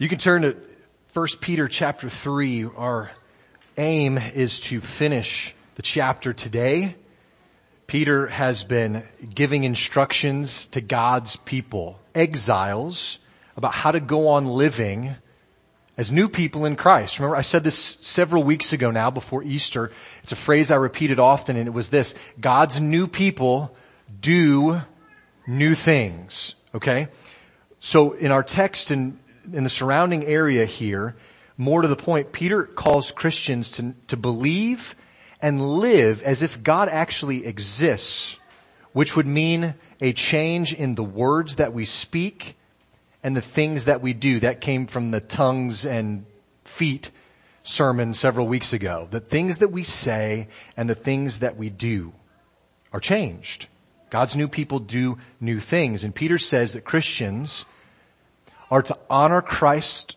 You can turn to 1 Peter chapter 3. Our aim is to finish the chapter today. Peter has been giving instructions to God's people, exiles, about how to go on living as new people in Christ. Remember, I said this several weeks ago now before Easter. It's a phrase I repeated often and it was this, God's new people do new things. Okay? So in our text in in the surrounding area here, more to the point, Peter calls Christians to, to believe and live as if God actually exists, which would mean a change in the words that we speak and the things that we do. That came from the tongues and feet sermon several weeks ago. The things that we say and the things that we do are changed. God's new people do new things. And Peter says that Christians are to honor Christ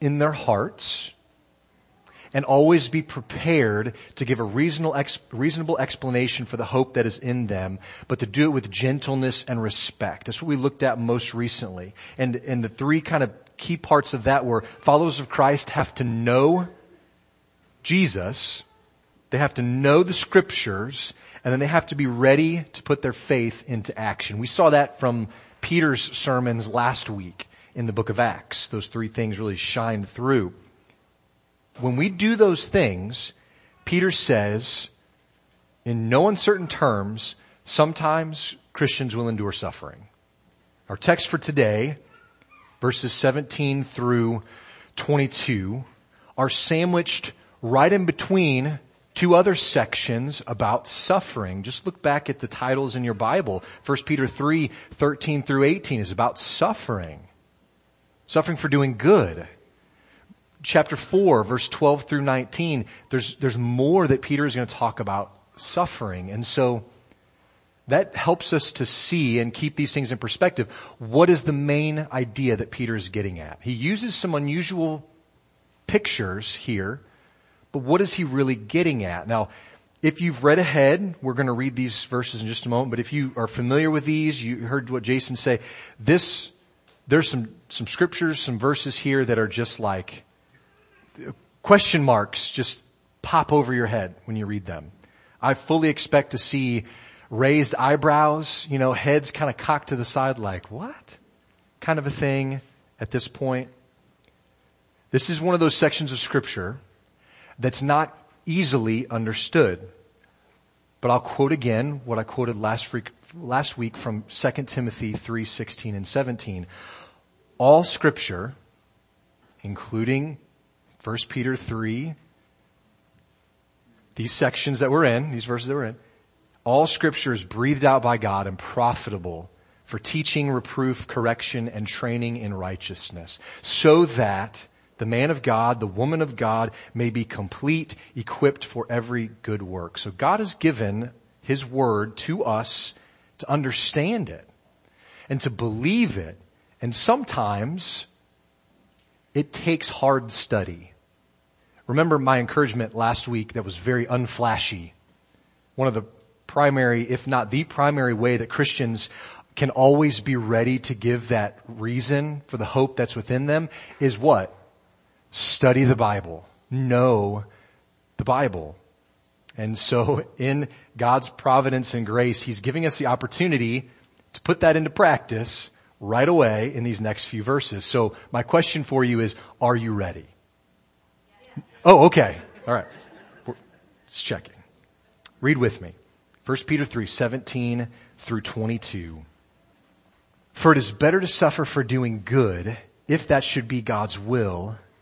in their hearts and always be prepared to give a reasonable, ex, reasonable explanation for the hope that is in them, but to do it with gentleness and respect. That's what we looked at most recently. And, and the three kind of key parts of that were followers of Christ have to know Jesus, they have to know the scriptures, and then they have to be ready to put their faith into action. We saw that from Peter's sermons last week in the book of Acts. Those three things really shine through. When we do those things, Peter says, in no uncertain terms, sometimes Christians will endure suffering. Our text for today, verses 17 through 22, are sandwiched right in between two other sections about suffering. Just look back at the titles in your Bible. 1 Peter 3, 13 through 18 is about suffering. Suffering for doing good. Chapter 4, verse 12 through 19, there's, there's more that Peter is going to talk about suffering. And so, that helps us to see and keep these things in perspective. What is the main idea that Peter is getting at? He uses some unusual pictures here, but what is he really getting at? Now, if you've read ahead, we're going to read these verses in just a moment, but if you are familiar with these, you heard what Jason say, this there's some, some scriptures, some verses here that are just like question marks just pop over your head when you read them. I fully expect to see raised eyebrows, you know, heads kind of cocked to the side like, what? Kind of a thing at this point. This is one of those sections of scripture that's not easily understood. But I'll quote again what I quoted last week, last week from 2 Timothy 3, 16 and 17 all scripture, including 1 Peter 3, these sections that we're in, these verses that we're in, all scripture is breathed out by God and profitable for teaching, reproof, correction, and training in righteousness, so that the man of God, the woman of God may be complete, equipped for every good work. So God has given His word to us to understand it and to believe it and sometimes it takes hard study. Remember my encouragement last week that was very unflashy. One of the primary, if not the primary way that Christians can always be ready to give that reason for the hope that's within them is what? Study the Bible. Know the Bible. And so in God's providence and grace, He's giving us the opportunity to put that into practice right away in these next few verses. So my question for you is, are you ready? Oh, okay. All right. Just checking. Read with me. 1 Peter 3, 17 through 22. For it is better to suffer for doing good, if that should be God's will,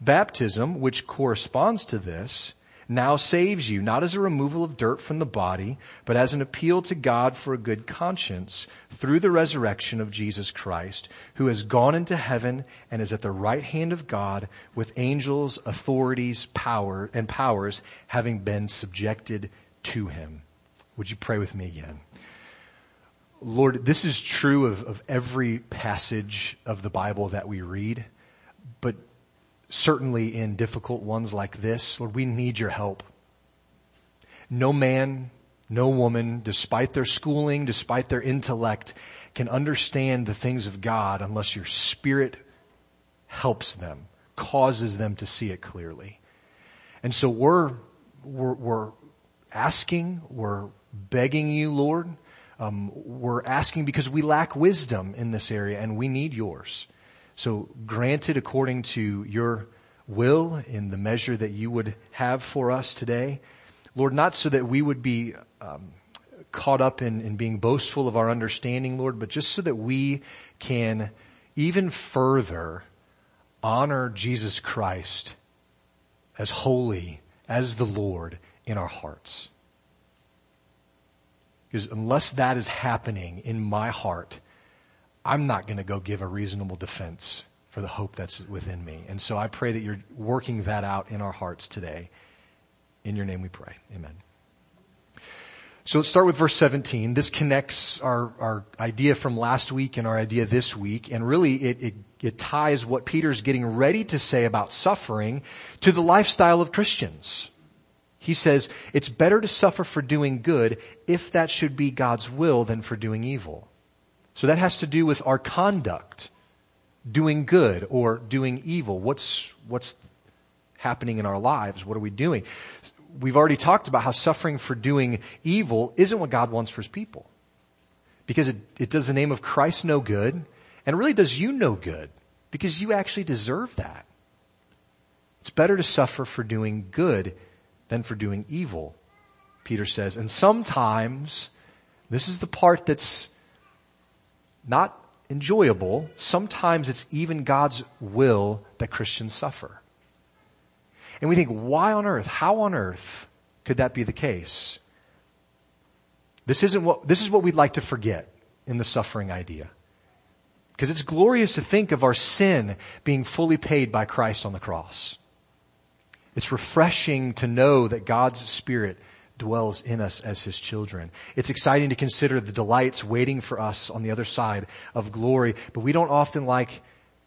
Baptism, which corresponds to this, now saves you, not as a removal of dirt from the body, but as an appeal to God for a good conscience through the resurrection of Jesus Christ, who has gone into heaven and is at the right hand of God with angels, authorities, power, and powers having been subjected to him. Would you pray with me again? Lord, this is true of, of every passage of the Bible that we read, but certainly in difficult ones like this, Lord, we need your help. No man, no woman, despite their schooling, despite their intellect, can understand the things of God unless your spirit helps them, causes them to see it clearly. And so we're, we're, we're asking, we're begging you, Lord, um, we're asking because we lack wisdom in this area and we need yours. So granted according to your will in the measure that you would have for us today. Lord, not so that we would be um, caught up in, in being boastful of our understanding, Lord, but just so that we can even further honor Jesus Christ as holy, as the Lord in our hearts. Because unless that is happening in my heart, I'm not going to go give a reasonable defense for the hope that's within me. And so I pray that you're working that out in our hearts today. In your name we pray. Amen. So let's start with verse 17. This connects our, our idea from last week and our idea this week, and really it, it, it ties what Peter's getting ready to say about suffering to the lifestyle of Christians. He says, it's better to suffer for doing good if that should be God's will than for doing evil. So that has to do with our conduct, doing good or doing evil. What's, what's happening in our lives? What are we doing? We've already talked about how suffering for doing evil isn't what God wants for his people. Because it, it does the name of Christ no good and it really does you no good because you actually deserve that. It's better to suffer for doing good than for doing evil, Peter says. And sometimes, this is the part that's not enjoyable. Sometimes it's even God's will that Christians suffer. And we think, why on earth, how on earth could that be the case? This isn't what, this is what we'd like to forget in the suffering idea. Because it's glorious to think of our sin being fully paid by Christ on the cross. It's refreshing to know that God's Spirit dwells in us as his children. It's exciting to consider the delights waiting for us on the other side of glory, but we don't often like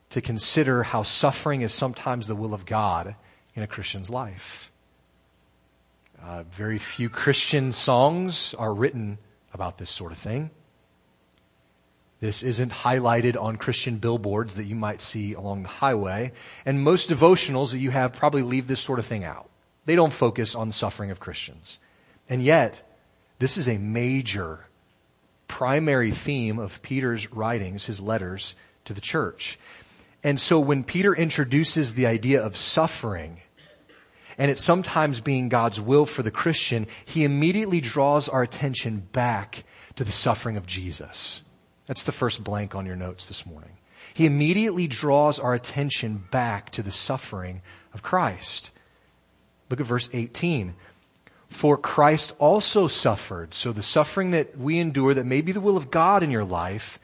to consider how suffering is sometimes the will of God in a Christian's life. Uh, very few Christian songs are written about this sort of thing. This isn't highlighted on Christian billboards that you might see along the highway. And most devotionals that you have probably leave this sort of thing out. They don't focus on the suffering of Christians. And yet, this is a major primary theme of Peter's writings, his letters to the church. And so when Peter introduces the idea of suffering, and it sometimes being God's will for the Christian, he immediately draws our attention back to the suffering of Jesus. That's the first blank on your notes this morning. He immediately draws our attention back to the suffering of Christ. Look at verse 18. For Christ also suffered. So the suffering that we endure that may be the will of God in your life,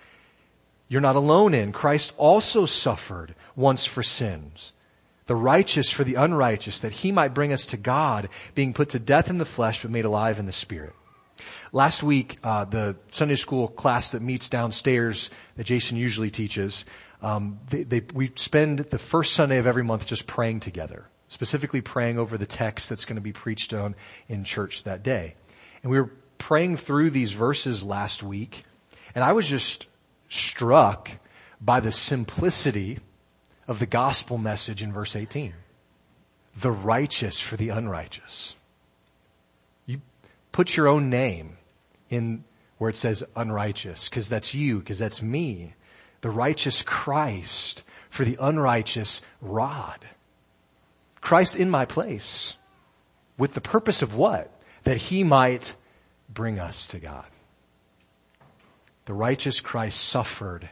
you're not alone in. Christ also suffered once for sins. The righteous for the unrighteous, that he might bring us to God, being put to death in the flesh, but made alive in the spirit. Last week, uh, the Sunday school class that meets downstairs that Jason usually teaches, um, they, they, we spend the first Sunday of every month just praying together specifically praying over the text that's going to be preached on in church that day. And we were praying through these verses last week, and I was just struck by the simplicity of the gospel message in verse 18. The righteous for the unrighteous. You put your own name in where it says unrighteous, because that's you, because that's me. The righteous Christ for the unrighteous rod. Christ in my place with the purpose of what? That he might bring us to God. The righteous Christ suffered.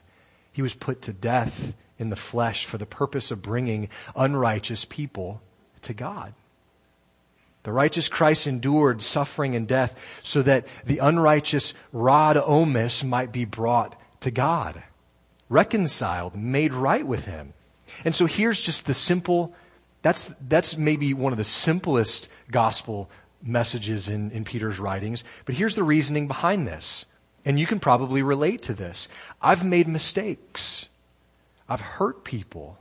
He was put to death in the flesh for the purpose of bringing unrighteous people to God. The righteous Christ endured suffering and death so that the unrighteous Rod Ohmes might be brought to God, reconciled, made right with Him. And so here's just the simple, that's, that's maybe one of the simplest gospel messages in, in Peter's writings, but here's the reasoning behind this. And you can probably relate to this. I've made mistakes. I've hurt people.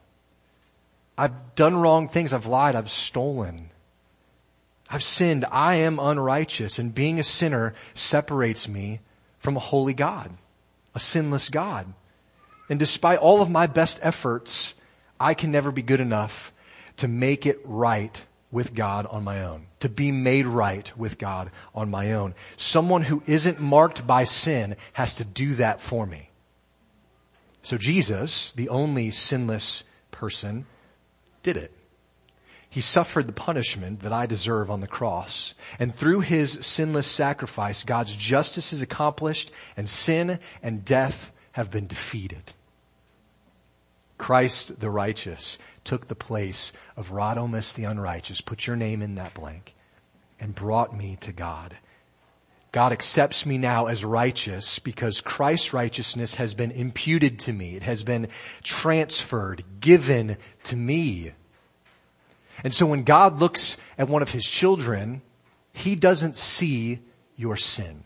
I've done wrong things. I've lied. I've stolen. I've sinned. I am unrighteous and being a sinner separates me from a holy God, a sinless God. And despite all of my best efforts, I can never be good enough to make it right with God on my own, to be made right with God on my own. Someone who isn't marked by sin has to do that for me. So Jesus, the only sinless person, did it. He suffered the punishment that I deserve on the cross. And through his sinless sacrifice, God's justice is accomplished and sin and death have been defeated. Christ the righteous took the place of Rod Ohmes the unrighteous, put your name in that blank, and brought me to God. God accepts me now as righteous because Christ's righteousness has been imputed to me. It has been transferred, given to me. And so when God looks at one of his children, he doesn't see your sin.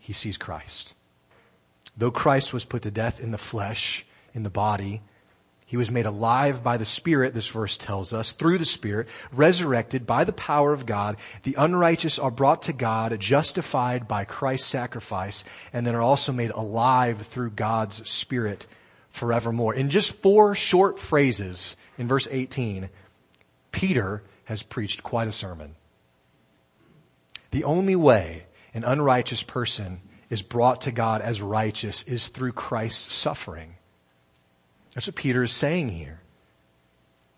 He sees Christ. Though Christ was put to death in the flesh, in the body, he was made alive by the Spirit, this verse tells us, through the Spirit, resurrected by the power of God. The unrighteous are brought to God, justified by Christ's sacrifice, and then are also made alive through God's Spirit forevermore. In just four short phrases in verse 18, Peter has preached quite a sermon. The only way an unrighteous person is brought to God as righteous is through Christ's suffering. That's what Peter is saying here.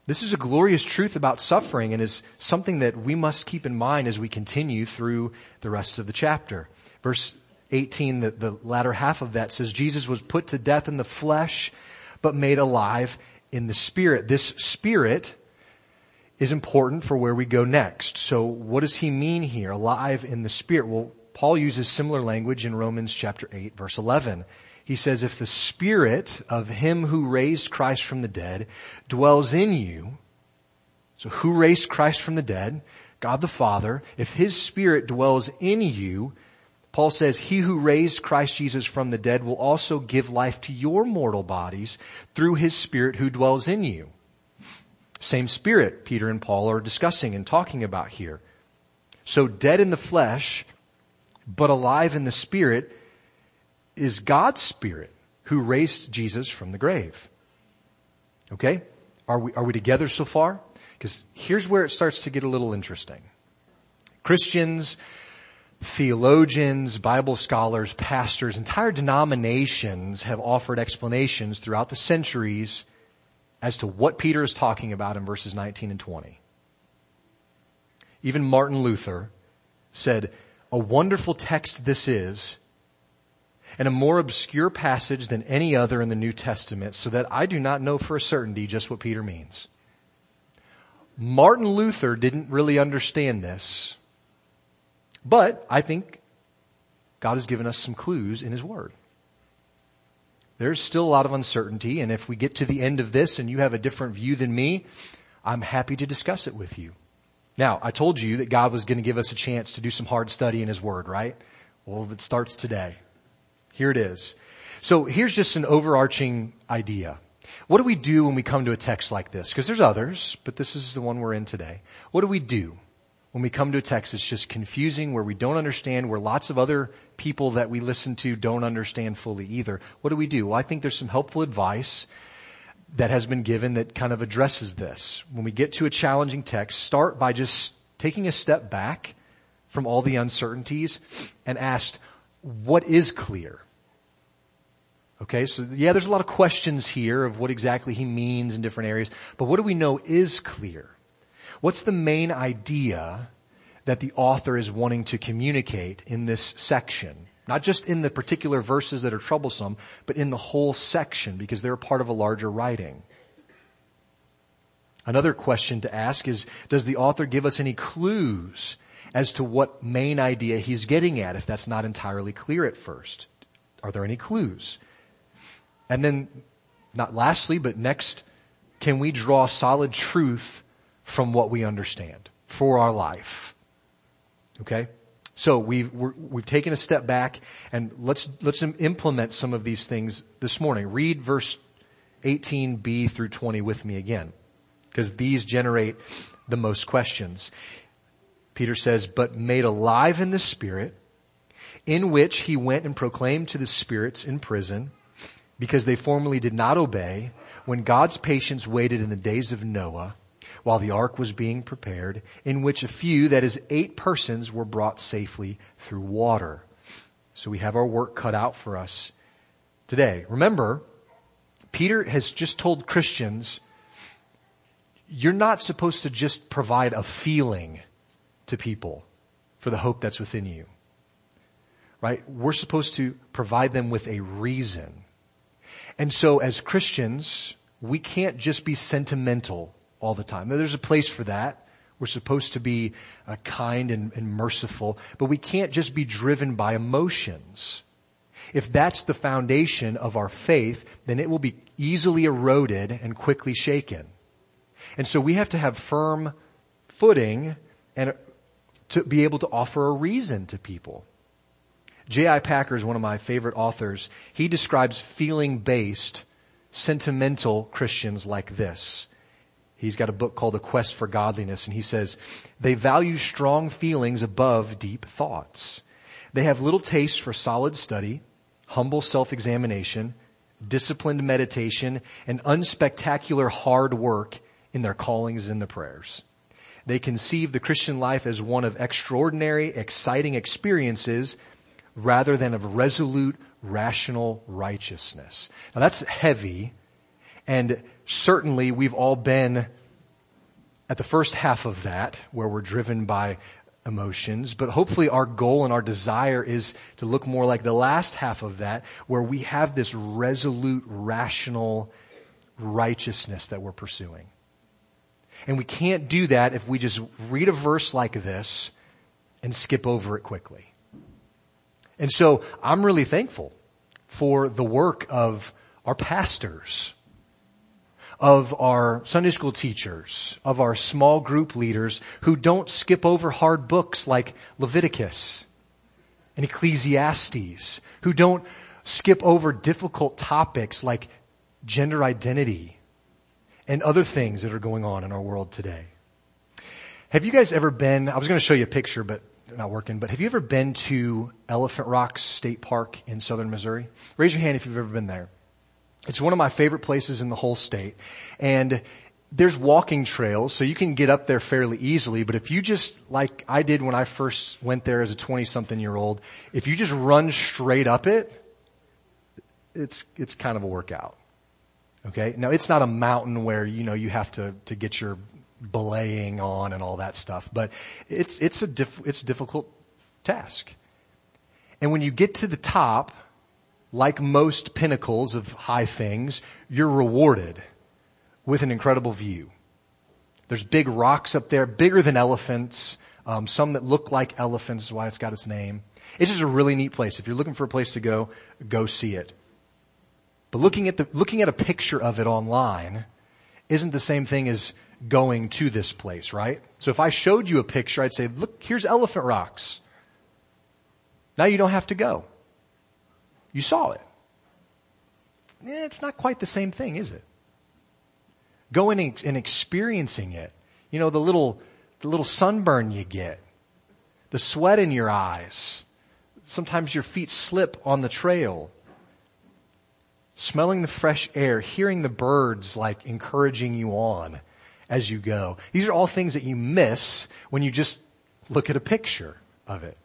This is a glorious truth about suffering and is something that we must keep in mind as we continue through the rest of the chapter. Verse 18, the, the latter half of that says, Jesus was put to death in the flesh, but made alive in the spirit. This spirit is important for where we go next. So what does he mean here? Alive in the Spirit. Well, Paul uses similar language in Romans chapter 8 verse 11. He says, if the Spirit of Him who raised Christ from the dead dwells in you, so who raised Christ from the dead? God the Father. If His Spirit dwells in you, Paul says, He who raised Christ Jesus from the dead will also give life to your mortal bodies through His Spirit who dwells in you. Same spirit Peter and Paul are discussing and talking about here. So dead in the flesh, but alive in the spirit is God's spirit who raised Jesus from the grave. Okay? Are we, are we together so far? Because here's where it starts to get a little interesting. Christians, theologians, Bible scholars, pastors, entire denominations have offered explanations throughout the centuries as to what Peter is talking about in verses 19 and 20. Even Martin Luther said, a wonderful text this is, and a more obscure passage than any other in the New Testament, so that I do not know for a certainty just what Peter means. Martin Luther didn't really understand this, but I think God has given us some clues in His Word. There's still a lot of uncertainty, and if we get to the end of this and you have a different view than me, I'm happy to discuss it with you. Now, I told you that God was going to give us a chance to do some hard study in His Word, right? Well, it starts today. Here it is. So here's just an overarching idea. What do we do when we come to a text like this? Because there's others, but this is the one we're in today. What do we do? when we come to a text that's just confusing, where we don't understand, where lots of other people that we listen to don't understand fully either. What do we do? Well, I think there's some helpful advice that has been given that kind of addresses this. When we get to a challenging text, start by just taking a step back from all the uncertainties and ask, what is clear? Okay, so yeah, there's a lot of questions here of what exactly he means in different areas, but what do we know is clear? What's the main idea that the author is wanting to communicate in this section? Not just in the particular verses that are troublesome, but in the whole section because they're part of a larger writing. Another question to ask is, does the author give us any clues as to what main idea he's getting at if that's not entirely clear at first? Are there any clues? And then, not lastly, but next, can we draw solid truth from what we understand for our life? Okay? So we've, we have taken a step back and let's, let's implement some of these things this morning. Read verse 18b through 20 with me again because these generate the most questions. Peter says, but made alive in the spirit, in which he went and proclaimed to the spirits in prison, because they formerly did not obey, when God's patience waited in the days of Noah, while the ark was being prepared, in which a few, that is eight persons, were brought safely through water. So we have our work cut out for us today. Remember, Peter has just told Christians, you're not supposed to just provide a feeling to people for the hope that's within you. Right? We're supposed to provide them with a reason. And so as Christians, we can't just be sentimental all the time. Now, there's a place for that. We're supposed to be uh, kind and, and merciful, but we can't just be driven by emotions. If that's the foundation of our faith, then it will be easily eroded and quickly shaken. And so we have to have firm footing and to be able to offer a reason to people. J.I. Packer is one of my favorite authors. He describes feeling based, sentimental Christians like this. He's got a book called A Quest for Godliness and he says, they value strong feelings above deep thoughts. They have little taste for solid study, humble self-examination, disciplined meditation, and unspectacular hard work in their callings and the prayers. They conceive the Christian life as one of extraordinary, exciting experiences rather than of resolute, rational righteousness. Now that's heavy and certainly we've all been at the first half of that where we're driven by emotions, but hopefully our goal and our desire is to look more like the last half of that where we have this resolute, rational righteousness that we're pursuing. And we can't do that if we just read a verse like this and skip over it quickly. And so I'm really thankful for the work of our pastors, of our Sunday school teachers, of our small group leaders who don't skip over hard books like Leviticus and Ecclesiastes, who don't skip over difficult topics like gender identity and other things that are going on in our world today. Have you guys ever been, I was going to show you a picture, but not working, but have you ever been to Elephant Rocks State Park in southern Missouri? Raise your hand if you've ever been there. It's one of my favorite places in the whole state. And there's walking trails, so you can get up there fairly easily, but if you just, like I did when I first went there as a 20 something year old, if you just run straight up it, it's, it's kind of a workout. Okay? Now it's not a mountain where, you know, you have to, to get your belaying on and all that stuff, but it's, it's a diff, it's a difficult task. And when you get to the top, like most pinnacles of high things, you're rewarded with an incredible view. There's big rocks up there, bigger than elephants, um, some that look like elephants is why it's got its name. It's just a really neat place. If you're looking for a place to go, go see it. But looking at the, looking at a picture of it online isn't the same thing as going to this place, right? So if I showed you a picture, I'd say, look, here's elephant rocks. Now you don't have to go. You saw it. It's not quite the same thing, is it? Going and experiencing it. You know, the little, the little sunburn you get. The sweat in your eyes. Sometimes your feet slip on the trail. Smelling the fresh air, hearing the birds like encouraging you on as you go. These are all things that you miss when you just look at a picture of it.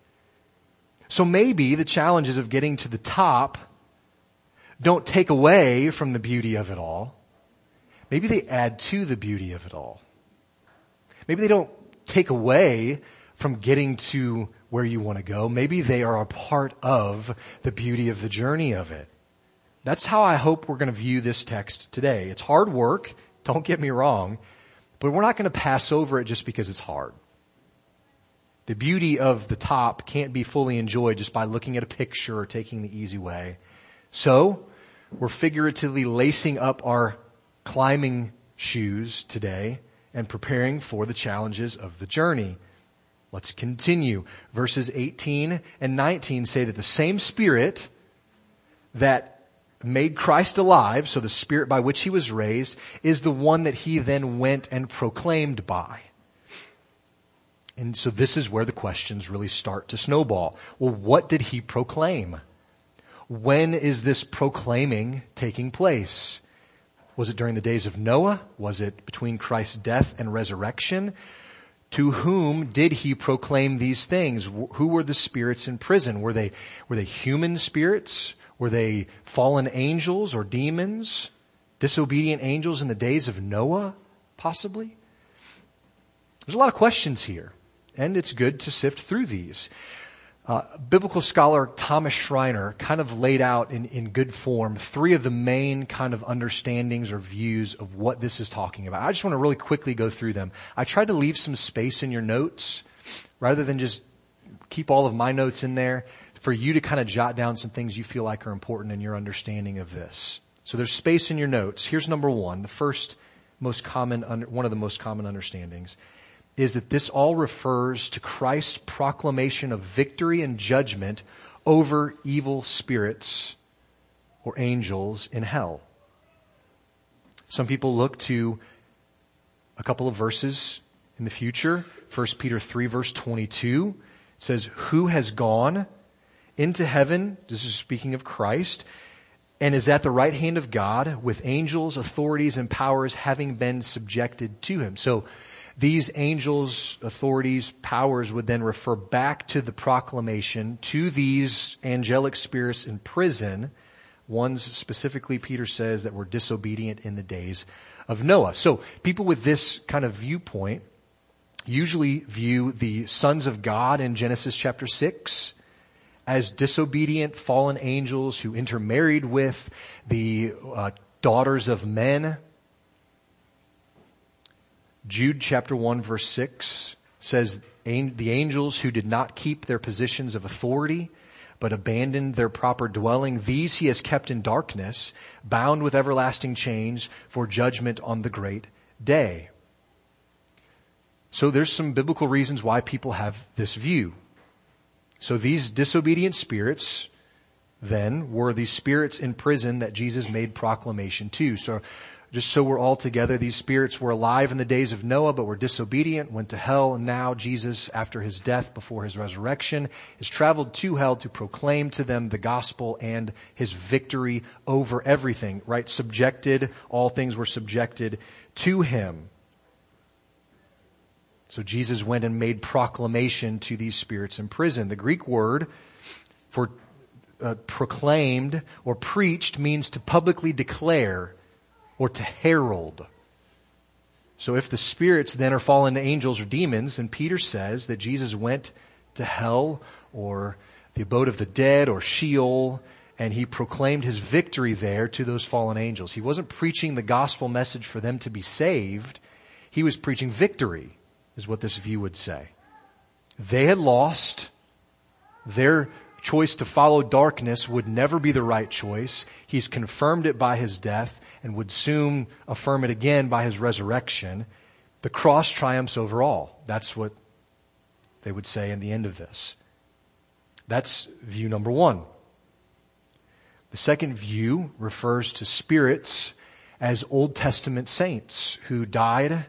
So maybe the challenges of getting to the top don't take away from the beauty of it all. Maybe they add to the beauty of it all. Maybe they don't take away from getting to where you want to go. Maybe they are a part of the beauty of the journey of it. That's how I hope we're going to view this text today. It's hard work. Don't get me wrong. But we're not going to pass over it just because it's hard. The beauty of the top can't be fully enjoyed just by looking at a picture or taking the easy way. So, we're figuratively lacing up our climbing shoes today and preparing for the challenges of the journey. Let's continue. Verses 18 and 19 say that the same Spirit that made Christ alive, so the Spirit by which he was raised, is the one that he then went and proclaimed by. And so this is where the questions really start to snowball. Well, what did he proclaim? When is this proclaiming taking place? Was it during the days of Noah? Was it between Christ's death and resurrection? To whom did he proclaim these things? Who were the spirits in prison? Were they, were they human spirits? Were they fallen angels or demons? Disobedient angels in the days of Noah? Possibly? There's a lot of questions here, and it's good to sift through these. Uh, biblical scholar Thomas Schreiner kind of laid out in, in good form three of the main kind of understandings or views of what this is talking about. I just want to really quickly go through them. I tried to leave some space in your notes rather than just keep all of my notes in there for you to kind of jot down some things you feel like are important in your understanding of this. So there's space in your notes. Here's number one, the first most common, one of the most common understandings is that this all refers to Christ's proclamation of victory and judgment over evil spirits or angels in hell. Some people look to a couple of verses in the future. 1 Peter 3 verse 22 says, who has gone into heaven, this is speaking of Christ, and is at the right hand of God with angels, authorities, and powers having been subjected to him. So these angels, authorities, powers would then refer back to the proclamation to these angelic spirits in prison, ones specifically Peter says that were disobedient in the days of Noah. So people with this kind of viewpoint usually view the sons of God in Genesis chapter 6 as disobedient fallen angels who intermarried with the uh, daughters of men Jude chapter 1 verse 6 says, the angels who did not keep their positions of authority, but abandoned their proper dwelling, these he has kept in darkness, bound with everlasting chains for judgment on the great day. So there's some biblical reasons why people have this view. So these disobedient spirits then were the spirits in prison that Jesus made proclamation to. So just so we're all together, these spirits were alive in the days of Noah, but were disobedient, went to hell, and now Jesus, after his death, before his resurrection, has traveled to hell to proclaim to them the gospel and his victory over everything, right? Subjected, all things were subjected to him. So Jesus went and made proclamation to these spirits in prison. The Greek word for uh, proclaimed or preached means to publicly declare or to herald. So if the spirits then are fallen to angels or demons, then Peter says that Jesus went to hell or the abode of the dead or Sheol and he proclaimed his victory there to those fallen angels. He wasn't preaching the gospel message for them to be saved. He was preaching victory is what this view would say. They had lost. Their choice to follow darkness would never be the right choice. He's confirmed it by his death and would soon affirm it again by his resurrection. The cross triumphs over all. That's what they would say in the end of this. That's view number one. The second view refers to spirits as Old Testament saints who died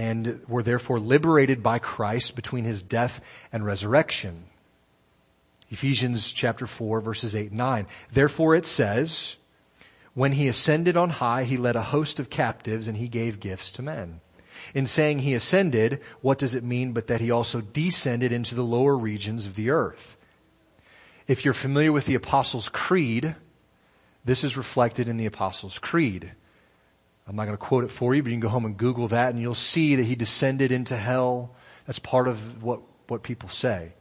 and were therefore liberated by Christ between his death and resurrection. Ephesians chapter 4 verses 8 and 9. Therefore it says, when he ascended on high, he led a host of captives and he gave gifts to men. In saying he ascended, what does it mean but that he also descended into the lower regions of the earth? If you're familiar with the Apostles' Creed, this is reflected in the Apostles' Creed. I'm not going to quote it for you, but you can go home and Google that and you'll see that he descended into hell. That's part of what, what people say.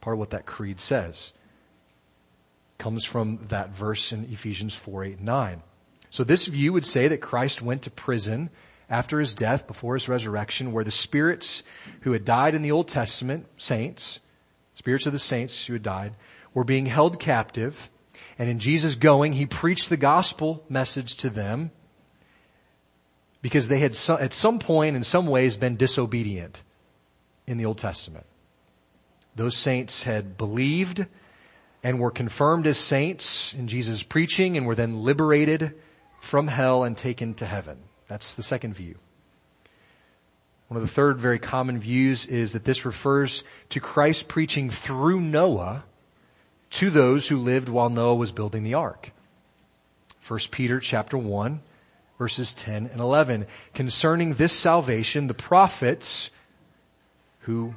Part of what that creed says comes from that verse in Ephesians 4, 8, 9. So this view would say that Christ went to prison after his death, before his resurrection, where the spirits who had died in the Old Testament, saints, spirits of the saints who had died, were being held captive. And in Jesus going, he preached the gospel message to them because they had at some point in some ways been disobedient in the Old Testament. Those saints had believed and were confirmed as saints in Jesus' preaching and were then liberated from hell and taken to heaven. That's the second view. One of the third very common views is that this refers to Christ preaching through Noah to those who lived while Noah was building the ark. 1 Peter chapter 1 verses 10 and 11. Concerning this salvation, the prophets who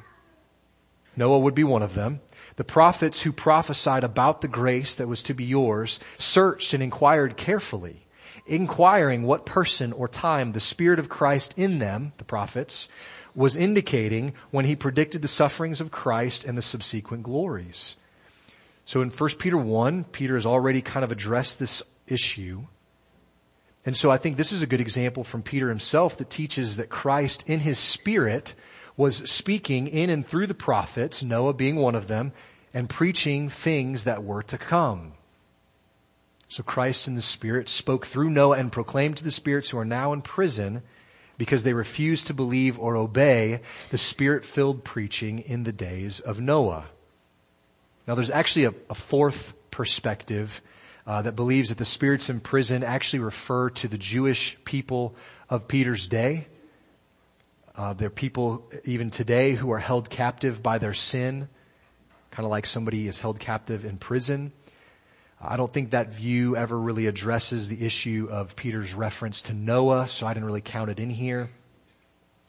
Noah would be one of them, the prophets who prophesied about the grace that was to be yours searched and inquired carefully, inquiring what person or time the Spirit of Christ in them, the prophets, was indicating when he predicted the sufferings of Christ and the subsequent glories. So in 1 Peter 1, Peter has already kind of addressed this issue. And so I think this is a good example from Peter himself that teaches that Christ in his spirit was speaking in and through the prophets, Noah being one of them, and preaching things that were to come. So Christ in the Spirit spoke through Noah and proclaimed to the spirits who are now in prison because they refused to believe or obey the Spirit-filled preaching in the days of Noah. Now there's actually a, a fourth perspective uh, that believes that the spirits in prison actually refer to the Jewish people of Peter's day. Uh, there are people even today who are held captive by their sin, kind of like somebody is held captive in prison. I don't think that view ever really addresses the issue of Peter's reference to Noah, so I didn't really count it in here.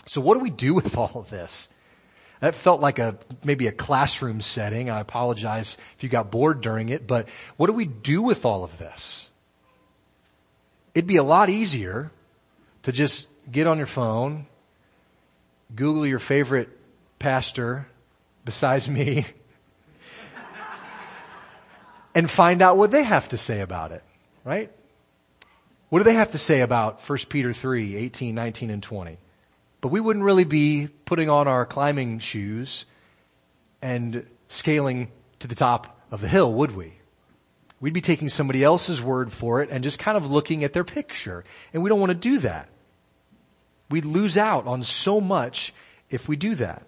So what do we do with all of this? That felt like a, maybe a classroom setting. I apologize if you got bored during it, but what do we do with all of this? It'd be a lot easier to just get on your phone, Google your favorite pastor besides me, and find out what they have to say about it, right? What do they have to say about 1 Peter 3, 18, 19, and 20? But we wouldn't really be putting on our climbing shoes and scaling to the top of the hill, would we? We'd be taking somebody else's word for it and just kind of looking at their picture. And we don't want to do that. We'd lose out on so much if we do that.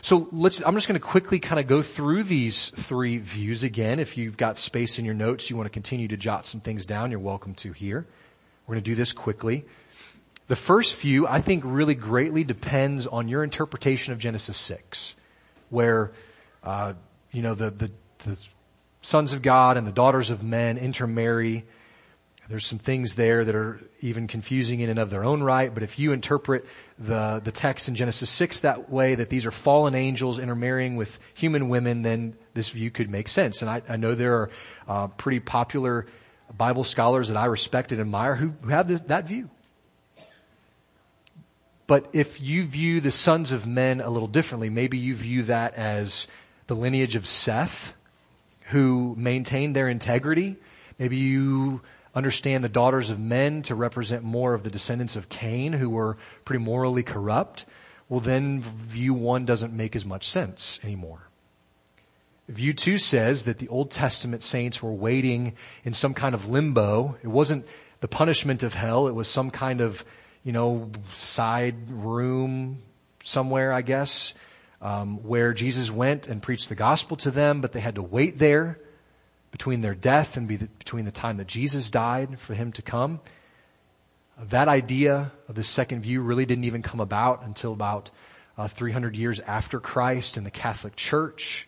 So let's, I'm just going to quickly kind of go through these three views again. If you've got space in your notes, you want to continue to jot some things down, you're welcome to here. We're going to do this quickly. The first view, I think, really greatly depends on your interpretation of Genesis 6, where, uh, you know, the, the, the sons of God and the daughters of men intermarry. There's some things there that are even confusing in and of their own right, but if you interpret the, the text in Genesis 6 that way, that these are fallen angels intermarrying with human women, then this view could make sense. And I, I know there are uh, pretty popular Bible scholars that I respect and admire who, who have that view. But if you view the sons of men a little differently, maybe you view that as the lineage of Seth, who maintained their integrity. Maybe you understand the daughters of men to represent more of the descendants of Cain, who were pretty morally corrupt. Well then view one doesn't make as much sense anymore. View two says that the Old Testament saints were waiting in some kind of limbo. It wasn't the punishment of hell, it was some kind of you know, side room somewhere, I guess, um, where Jesus went and preached the gospel to them, but they had to wait there between their death and be the, between the time that Jesus died for him to come. That idea of the second view really didn't even come about until about uh, 300 years after Christ in the Catholic Church.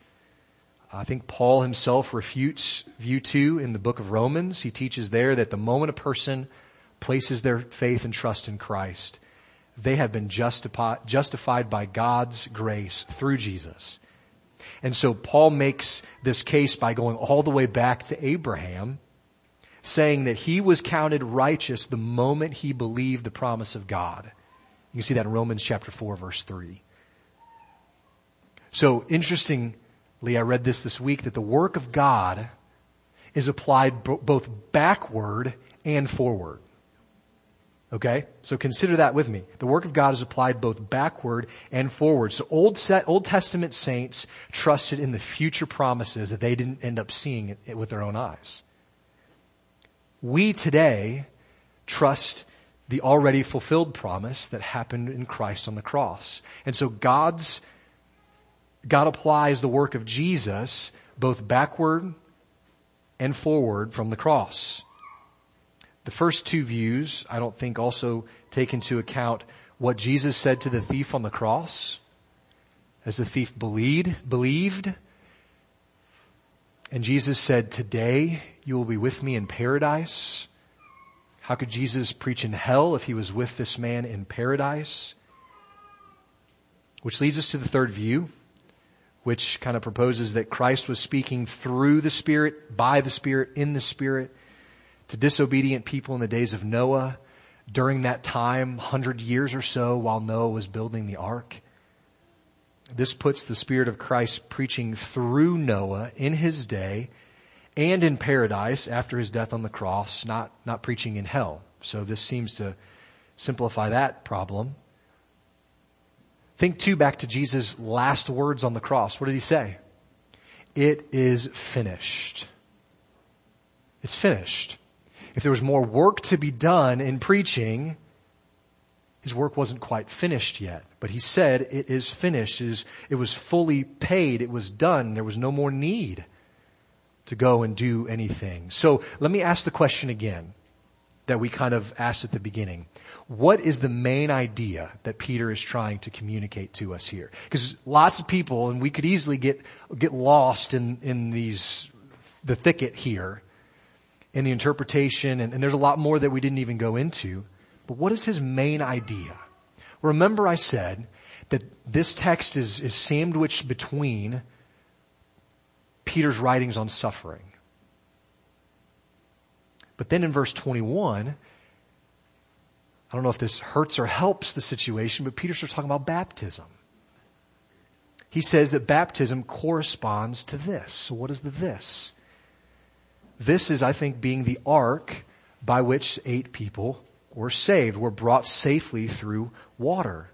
I think Paul himself refutes view two in the book of Romans. He teaches there that the moment a person places their faith and trust in Christ, they have been justified by God's grace through Jesus. And so Paul makes this case by going all the way back to Abraham, saying that he was counted righteous the moment he believed the promise of God. You can see that in Romans chapter 4 verse 3. So interestingly, I read this this week that the work of God is applied both backward and forward. Okay? So consider that with me. The work of God is applied both backward and forward. So Old, Old Testament saints trusted in the future promises that they didn't end up seeing it with their own eyes. We today trust the already fulfilled promise that happened in Christ on the cross. And so God's, God applies the work of Jesus both backward and forward from the cross. The first two views, I don't think also take into account what Jesus said to the thief on the cross. As the thief believed, believed, and Jesus said, today you will be with me in paradise. How could Jesus preach in hell if he was with this man in paradise? Which leads us to the third view, which kind of proposes that Christ was speaking through the Spirit, by the Spirit, in the Spirit, to disobedient people in the days of Noah during that time, hundred years or so while Noah was building the ark. This puts the Spirit of Christ preaching through Noah in his day and in paradise after his death on the cross, not, not preaching in hell. So this seems to simplify that problem. Think too back to Jesus' last words on the cross. What did he say? It is finished. It's finished if there was more work to be done in preaching, his work wasn't quite finished yet. But he said, it is finished. It, is, it was fully paid. It was done. There was no more need to go and do anything. So let me ask the question again that we kind of asked at the beginning. What is the main idea that Peter is trying to communicate to us here? Because lots of people, and we could easily get, get lost in, in these, the thicket here in the interpretation, and, and there's a lot more that we didn't even go into. But what is his main idea? Remember I said that this text is, is sandwiched between Peter's writings on suffering. But then in verse 21, I don't know if this hurts or helps the situation, but Peter starts talking about baptism. He says that baptism corresponds to this. So what is the this? This is, I think, being the ark by which eight people were saved, were brought safely through water.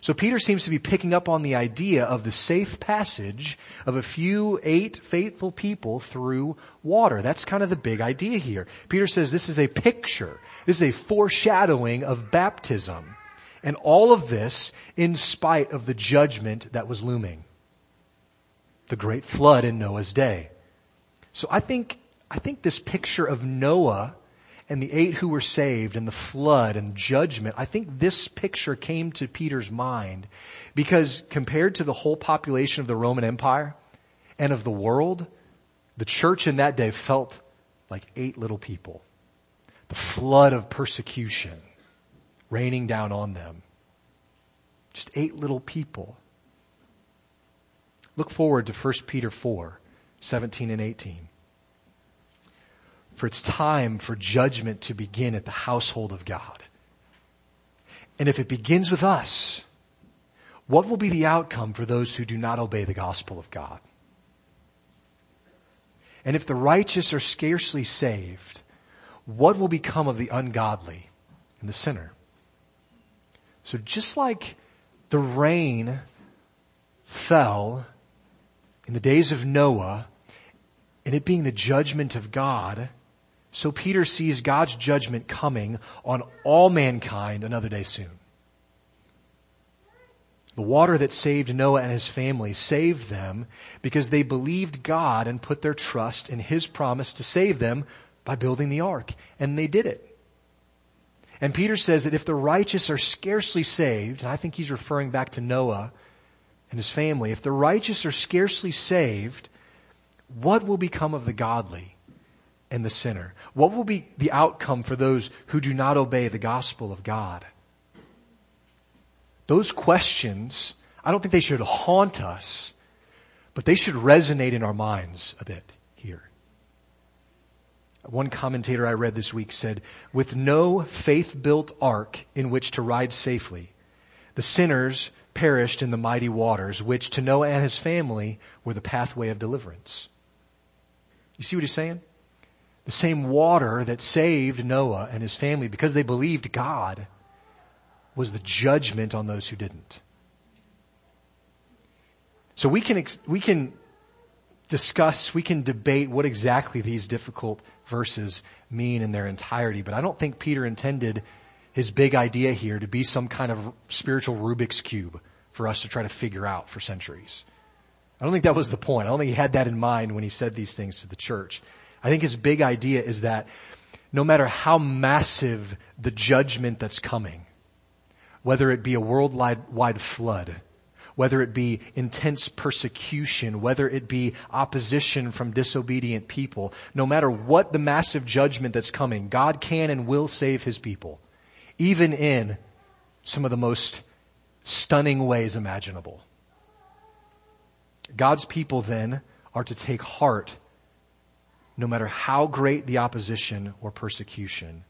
So Peter seems to be picking up on the idea of the safe passage of a few eight faithful people through water. That's kind of the big idea here. Peter says this is a picture. This is a foreshadowing of baptism. And all of this in spite of the judgment that was looming. The great flood in Noah's day. So I think I think this picture of Noah and the eight who were saved and the flood and judgment, I think this picture came to Peter's mind because compared to the whole population of the Roman Empire and of the world, the church in that day felt like eight little people. The flood of persecution raining down on them. Just eight little people. Look forward to 1 Peter 4, 17 and 18 for it's time for judgment to begin at the household of God. And if it begins with us, what will be the outcome for those who do not obey the gospel of God? And if the righteous are scarcely saved, what will become of the ungodly and the sinner? So just like the rain fell in the days of Noah and it being the judgment of God, so Peter sees God's judgment coming on all mankind another day soon. The water that saved Noah and his family saved them because they believed God and put their trust in his promise to save them by building the ark. And they did it. And Peter says that if the righteous are scarcely saved, and I think he's referring back to Noah and his family, if the righteous are scarcely saved, what will become of the godly? And the sinner? What will be the outcome for those who do not obey the gospel of God? Those questions, I don't think they should haunt us, but they should resonate in our minds a bit here. One commentator I read this week said, with no faith-built ark in which to ride safely, the sinners perished in the mighty waters, which to Noah and his family were the pathway of deliverance. You see what he's saying? The same water that saved Noah and his family because they believed God was the judgment on those who didn't. So we can, we can discuss, we can debate what exactly these difficult verses mean in their entirety, but I don't think Peter intended his big idea here to be some kind of spiritual Rubik's cube for us to try to figure out for centuries. I don't think that was the point. I don't think he had that in mind when he said these things to the church. I think his big idea is that no matter how massive the judgment that's coming, whether it be a worldwide flood, whether it be intense persecution, whether it be opposition from disobedient people, no matter what the massive judgment that's coming, God can and will save his people, even in some of the most stunning ways imaginable. God's people then are to take heart no matter how great the opposition or persecution.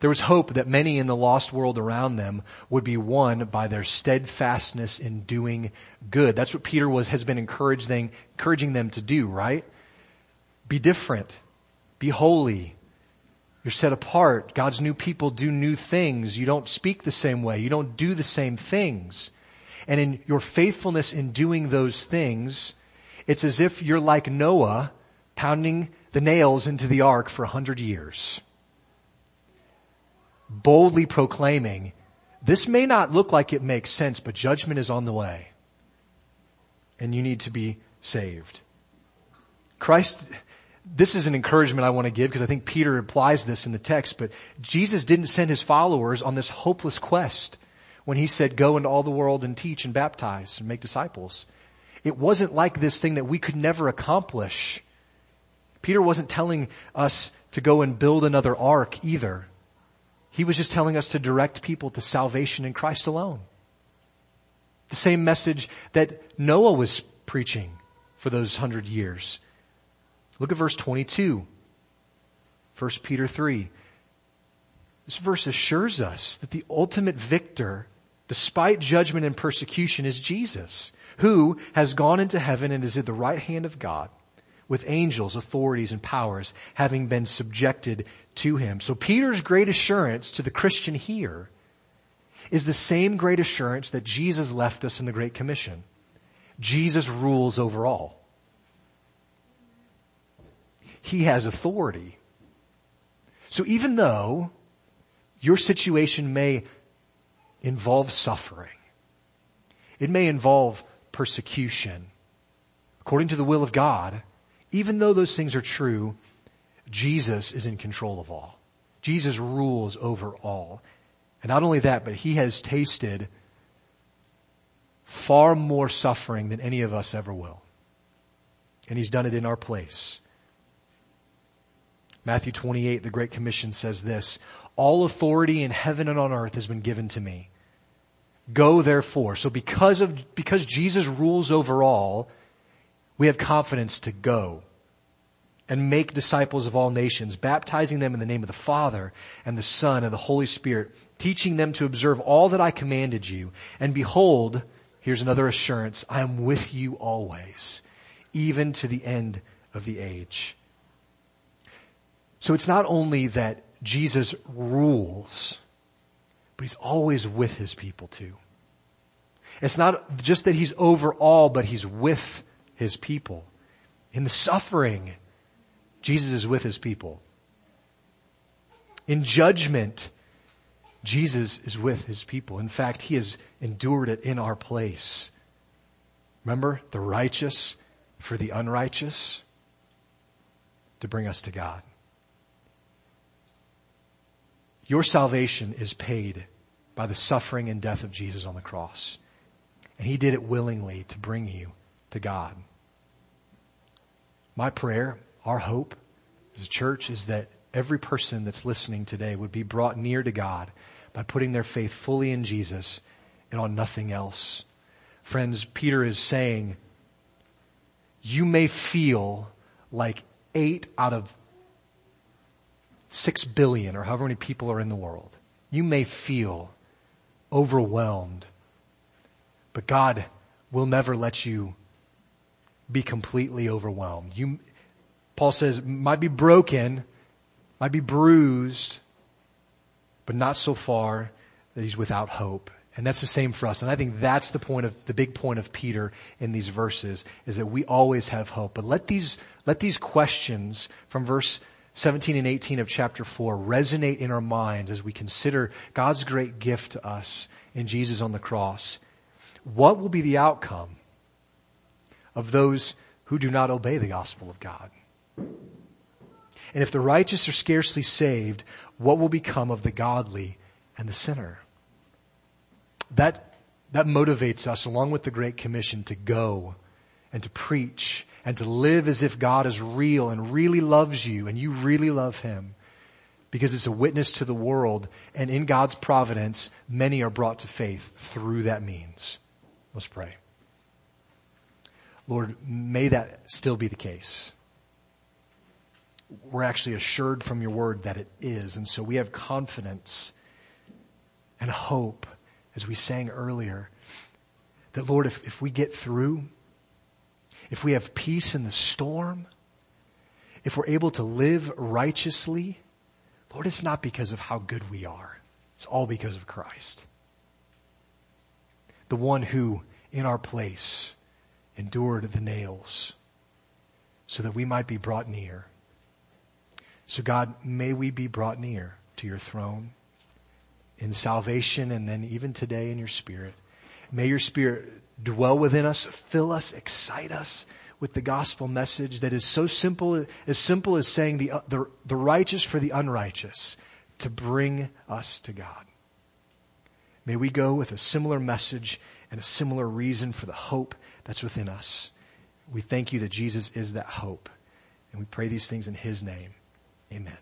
There was hope that many in the lost world around them would be won by their steadfastness in doing good. That's what Peter was, has been encouraging, encouraging them to do, right? Be different. Be holy. You're set apart. God's new people do new things. You don't speak the same way. You don't do the same things. And in your faithfulness in doing those things, it's as if you're like Noah pounding the nails into the ark for a hundred years. Boldly proclaiming, this may not look like it makes sense, but judgment is on the way. And you need to be saved. Christ, this is an encouragement I want to give because I think Peter implies this in the text, but Jesus didn't send his followers on this hopeless quest when he said, go into all the world and teach and baptize and make disciples. It wasn't like this thing that we could never accomplish. Peter wasn't telling us to go and build another ark either. He was just telling us to direct people to salvation in Christ alone. The same message that Noah was preaching for those hundred years. Look at verse 22. 1 Peter 3. This verse assures us that the ultimate victor despite judgment and persecution is Jesus, who has gone into heaven and is at the right hand of God with angels, authorities, and powers having been subjected to him. So Peter's great assurance to the Christian here is the same great assurance that Jesus left us in the Great Commission. Jesus rules over all. He has authority. So even though your situation may involve suffering. It may involve persecution. According to the will of God, even though those things are true, Jesus is in control of all. Jesus rules over all. And not only that, but he has tasted far more suffering than any of us ever will. And he's done it in our place. Matthew 28, the Great Commission says this, all authority in heaven and on earth has been given to me. Go therefore. So because of, because Jesus rules over all, we have confidence to go and make disciples of all nations, baptizing them in the name of the Father and the Son and the Holy Spirit, teaching them to observe all that I commanded you. And behold, here's another assurance, I am with you always, even to the end of the age. So it's not only that Jesus rules, but he's always with his people too. It's not just that he's over all, but he's with his people. In the suffering, Jesus is with his people. In judgment, Jesus is with his people. In fact, he has endured it in our place. Remember, the righteous for the unrighteous to bring us to God. Your salvation is paid by the suffering and death of Jesus on the cross. And he did it willingly to bring you to God. My prayer, our hope as a church is that every person that's listening today would be brought near to God by putting their faith fully in Jesus and on nothing else. Friends, Peter is saying, you may feel like eight out of six billion or however many people are in the world. You may feel overwhelmed, but God will never let you be completely overwhelmed. You, Paul says might be broken, might be bruised, but not so far that he's without hope. And that's the same for us. And I think that's the point of, the big point of Peter in these verses is that we always have hope. But let these, let these questions from verse 17 and 18 of chapter 4 resonate in our minds as we consider God's great gift to us in Jesus on the cross. What will be the outcome of those who do not obey the gospel of God? And if the righteous are scarcely saved, what will become of the godly and the sinner? That, that motivates us along with the Great Commission to go and to preach and to live as if God is real and really loves you and you really love Him because it's a witness to the world and in God's providence, many are brought to faith through that means. Let's pray. Lord, may that still be the case. We're actually assured from your word that it is. And so we have confidence and hope as we sang earlier, that Lord, if, if we get through, if we have peace in the storm, if we're able to live righteously, Lord, it's not because of how good we are. It's all because of Christ. The one who, in our place, endured the nails so that we might be brought near. So God, may we be brought near to your throne in salvation and then even today in your spirit. May your spirit dwell within us, fill us, excite us with the gospel message that is so simple, as simple as saying the, uh, the, the righteous for the unrighteous to bring us to God. May we go with a similar message and a similar reason for the hope that's within us. We thank you that Jesus is that hope. And we pray these things in His name. Amen.